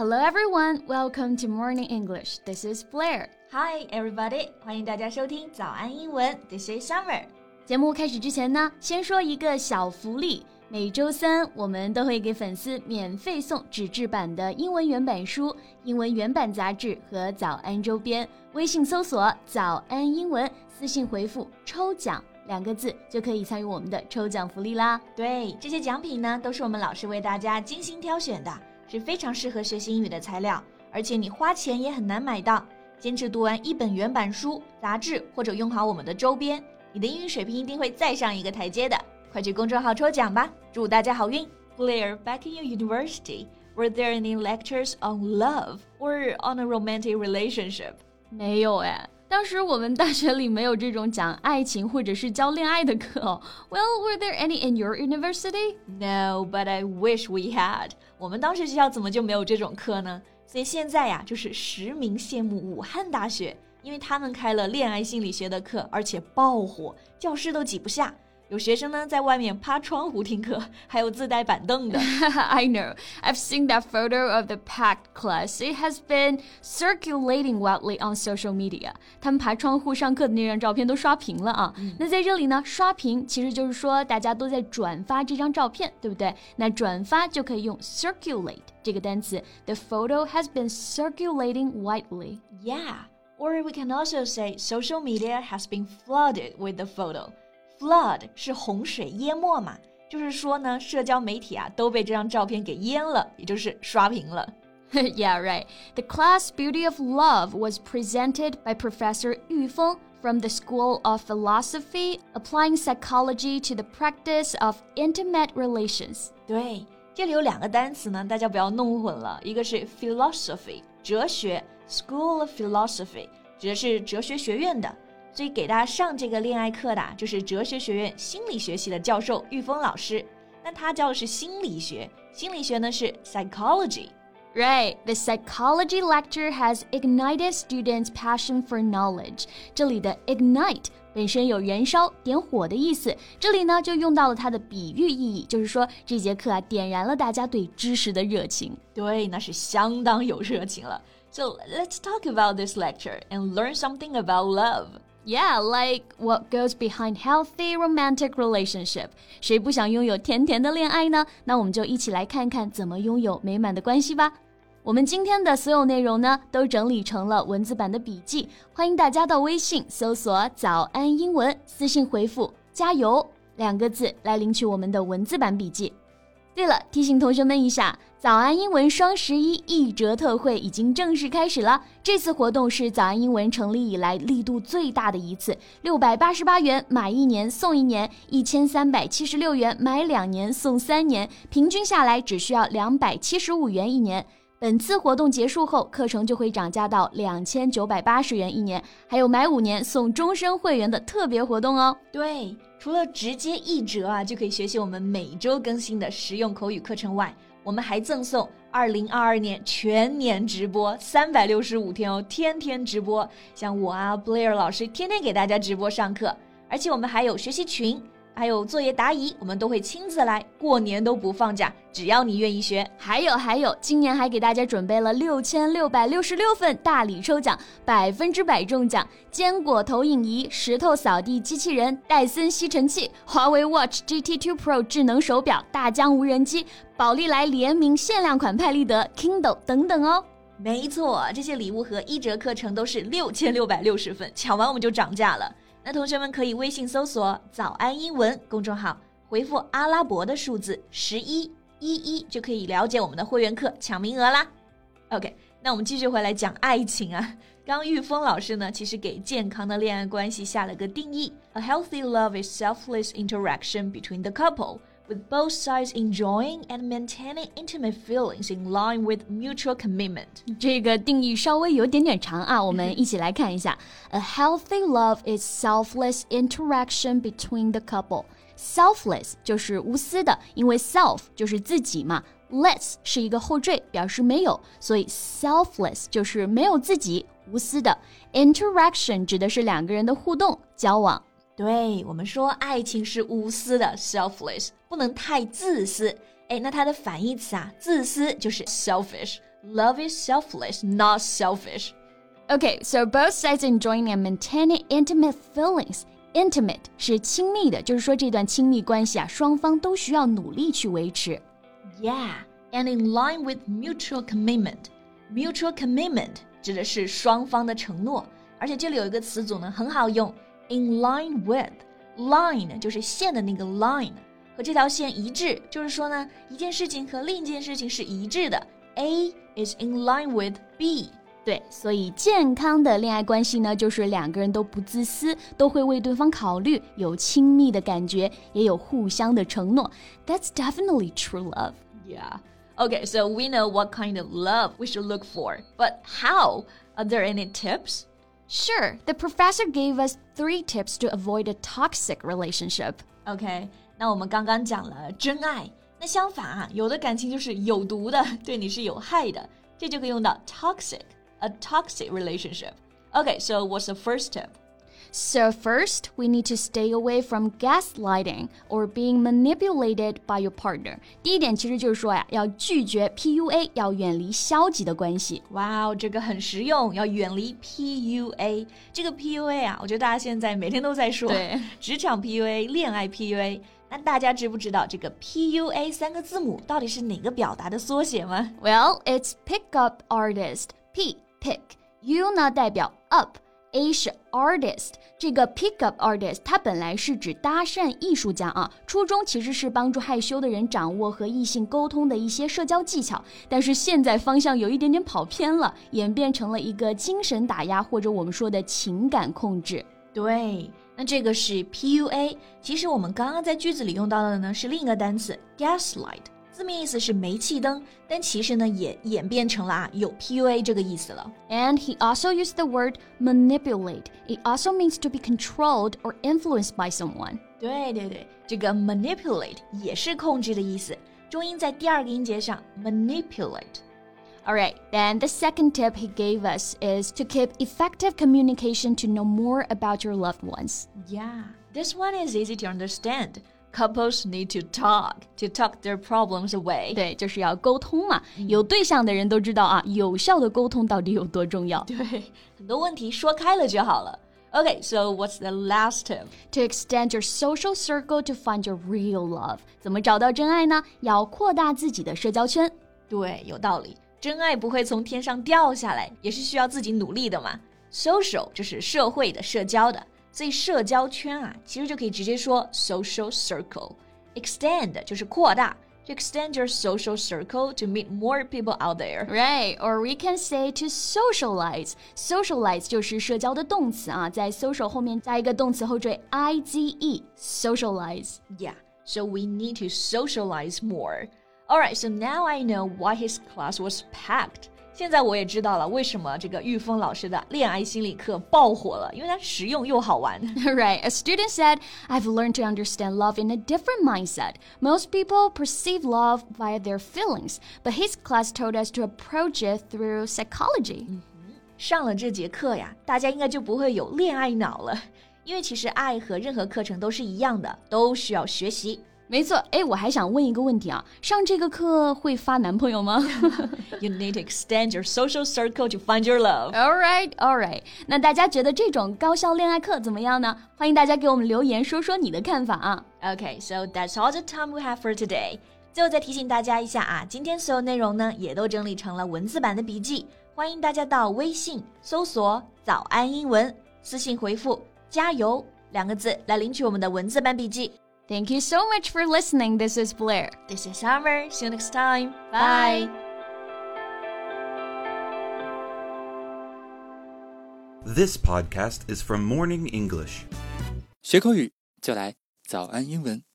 Hello everyone, welcome to Morning English. This is Blair. Hi everybody，欢迎大家收听早安英文。This is Summer。节目开始之前呢，先说一个小福利。每周三我们都会给粉丝免费送纸质版的英文原版书、英文原版杂志和早安周边。微信搜索“早安英文”，私信回复“抽奖”两个字就可以参与我们的抽奖福利啦。对，这些奖品呢都是我们老师为大家精心挑选的。是非常适合学习英语的材料，而且你花钱也很难买到。坚持读完一本原版书、杂志，或者用好我们的周边，你的英语水平一定会再上一个台阶的。快去公众号抽奖吧，祝大家好运！Blair, back in your university, were there any lectures on love or on a romantic relationship? 没有哎。当时我们大学里没有这种讲爱情或者是教恋爱的课。哦 Well, were there any in your university? No, but I wish we had. 我们当时学校怎么就没有这种课呢？所以现在呀，就是实名羡慕武汉大学，因为他们开了恋爱心理学的课，而且爆火，教室都挤不下。有学生呢在外面趴窗户听课，还有自带板凳的。I know. I've seen that photo of the packed class. It has been circulating wildly on social media. 他们爬窗户上课的那张照片都刷屏了啊。那在这里呢，刷屏其实就是说大家都在转发这张照片，对不对？那转发就可以用 circulate 这个单词。The photo has been circulating widely. Yeah. Or we can also say social media has been flooded with the photo. Flood 是洪水淹没嘛，就是说呢，社交媒体啊都被这张照片给淹了，也就是刷屏了。yeah, right. The class Beauty of Love was presented by Professor Yu Feng from the School of Philosophy, applying psychology to the practice of intimate relations. 对，这里有两个单词呢，大家不要弄混了。一个是 philosophy，哲学，School of Philosophy，指的是哲学学院的。 所以给他上这个恋爱课的，就是哲学学院心理学系的教授喻丰老师。那他教的是心理学，心理学呢是 psychology。Right, the psychology lecture has ignited students' passion for knowledge. 这里的 ignite 本身有燃烧、点火的意思，这里呢就用到了它的比喻意义，就是说这节课啊点燃了大家对知识的热情。对，那是相当有热情了。So let's talk about this lecture and learn something about love. Yeah, like what goes behind healthy romantic relationship. 谁不想拥有甜甜的恋爱呢？那我们就一起来看看怎么拥有美满的关系吧。我们今天的所有内容呢，都整理成了文字版的笔记，欢迎大家到微信搜索“早安英文”，私信回复“加油”两个字来领取我们的文字版笔记。对了，提醒同学们一下，早安英文双十一一折特惠已经正式开始了。这次活动是早安英文成立以来力度最大的一次，六百八十八元买一年送一年，一千三百七十六元买两年送三年，平均下来只需要两百七十五元一年。本次活动结束后，课程就会涨价到两千九百八十元一年，还有买五年送终身会员的特别活动哦。对。除了直接一折啊就可以学习我们每周更新的实用口语课程外，我们还赠送二零二二年全年直播三百六十五天哦，天天直播，像我啊，Blair 老师天天给大家直播上课，而且我们还有学习群。还有作业答疑，我们都会亲自来，过年都不放假，只要你愿意学。还有还有，今年还给大家准备了六千六百六十六份大礼抽奖，百分之百中奖：坚果投影仪、石头扫地机器人、戴森吸尘器、华为 Watch GT2 Pro 智能手表、大疆无人机、宝丽来联名限量款派立得 Kindle 等等哦。没错，这些礼物和一折课程都是六千六百六十份，抢完我们就涨价了。那同学们可以微信搜索“早安英文”公众号，回复阿拉伯的数字十一一一，就可以了解我们的会员课抢名额啦。OK，那我们继续回来讲爱情啊。刚玉峰老师呢，其实给健康的恋爱关系下了个定义：A healthy love is selfless interaction between the couple。with both sides enjoying and maintaining intimate feelings in line with mutual commitment. 这个定义稍微有点点长啊，我们一起来看一下。A healthy love is selfless interaction between the couple. Selfless 就是无私的，因为 self 就是自己嘛，less 是一个后缀，表示没有，所以 selfless 就是没有自己，无私的。Interaction 指的是两个人的互动、交往。 对我们说，爱情是无私的，selfless，不能太自私。哎，那它的反义词啊，自私就是 selfish， Love is selfless, not selfish. Okay, so both sides enjoying and maintaining intimate feelings. Intimate 是亲密的，就是说这段亲密关系啊，双方都需要努力去维持。Yeah, and in line with mutual commitment. Mutual commitment 指的是双方的承诺，而且这里有一个词组呢，很好用 ，in line with。line 就是线的那个 line，和这条线一致，就是说呢，一件事情和另一件事情是一致的。A is in line with B。对，所以健康的恋爱关系呢，就是两个人都不自私，都会为对方考虑，有亲密的感觉，也有互相的承诺。That's definitely true love. Yeah. Okay, so we know what kind of love we should look for, but how? Are there any tips? Sure, the professor gave us three tips to avoid a toxic relationship. OK，那我们刚刚讲了真爱，那相反啊，有的感情就是有毒的，对你是有害的，这就可以用到 toxic，a toxic relationship. Okay, so what's the first tip? So, first, we need to stay away from gaslighting or being manipulated by your partner. 第一点其实就是说呀，要拒绝 PUA，要远离消极的关系。哇哦，这个很实用，要远离 PUA。这个 PUA 啊，我觉得大家现在每天都在说，对，职场 PUA、恋爱 PUA。那大家知不知道这个 PUA 三个字母到底是哪个表达的缩写吗？Well, it's pick up artist. P pick，U 呢代表 up。 A 是 artist，这个 pickup artist 它本来是指搭讪艺术家啊，初衷其实是帮助害羞的人掌握和异性沟通的一些社交技巧，但是现在方向有一点点跑偏了，演变成了一个精神打压或者我们说的情感控制。对，那这个是 PUA，其实我们刚刚在句子里用到的呢是另一个单词 gaslight。字面意思是煤气灯，但其实呢也演变成了啊有 PUA 这个意思了。And he also used the word manipulate. It also means to be controlled or influenced by someone. 对对对，这个 manipulate 也是控制的意思，重音在第二个音节上 manipulate。Alright, then the second tip he gave us is to keep effective communication to know more about your loved ones. Yeah, this one is easy to understand. Couples need to talk to talk their problems away。对，就是要沟通嘛。有对象的人都知道啊，有效的沟通到底有多重要。对，很多问题说开了就好了。Okay, so what's the last tip? To extend your social circle to find your real love. 怎么找到真爱呢？要扩大自己的社交圈。对，有道理。真爱不会从天上掉下来，也是需要自己努力的嘛。Social 就是社会的、社交的。所以社交圈啊，其实就可以直接说 social circle。Extend 就是扩大，to extend your social circle to meet more people out there。Right, or we can say to socialize. Socialize 就是社交的动词啊，在 social 后面加一个动词后缀 i z e. Socialize. Yeah, so we need to socialize more. Alright, so now I know why his class was packed. 现在我也知道了为什么这个喻丰老师的恋爱心理课爆火了，因为它实用又好玩。Right, a student said, "I've learned to understand love in a different mindset. Most people perceive love via their feelings, but his class told us to approach it through psychology." Mm-hmm. 上了这节课呀，大家应该就不会有恋爱脑了，因为其实爱和任何课程都是一样的，都需要学习。没错，哎，我还想问一个问题啊，上这个课会发男朋友吗？You need to extend your social circle to find your love. All right, all right. 那大家觉得这种高校恋爱课怎么样呢？欢迎大家给我们留言，说说你的看法啊。Okay, so that's all the time we have for today. 最后再提醒大家一下啊，今天所有内容呢也都整理成了文字版的笔记，欢迎大家到微信搜索“早安英文”，私信回复“加油”两个字来领取我们的文字版笔记。Thank you so much for listening. This is Blair. This is Summer. See you next time. Bye. Bye. This podcast is from Morning English. 学口语就来早安英文。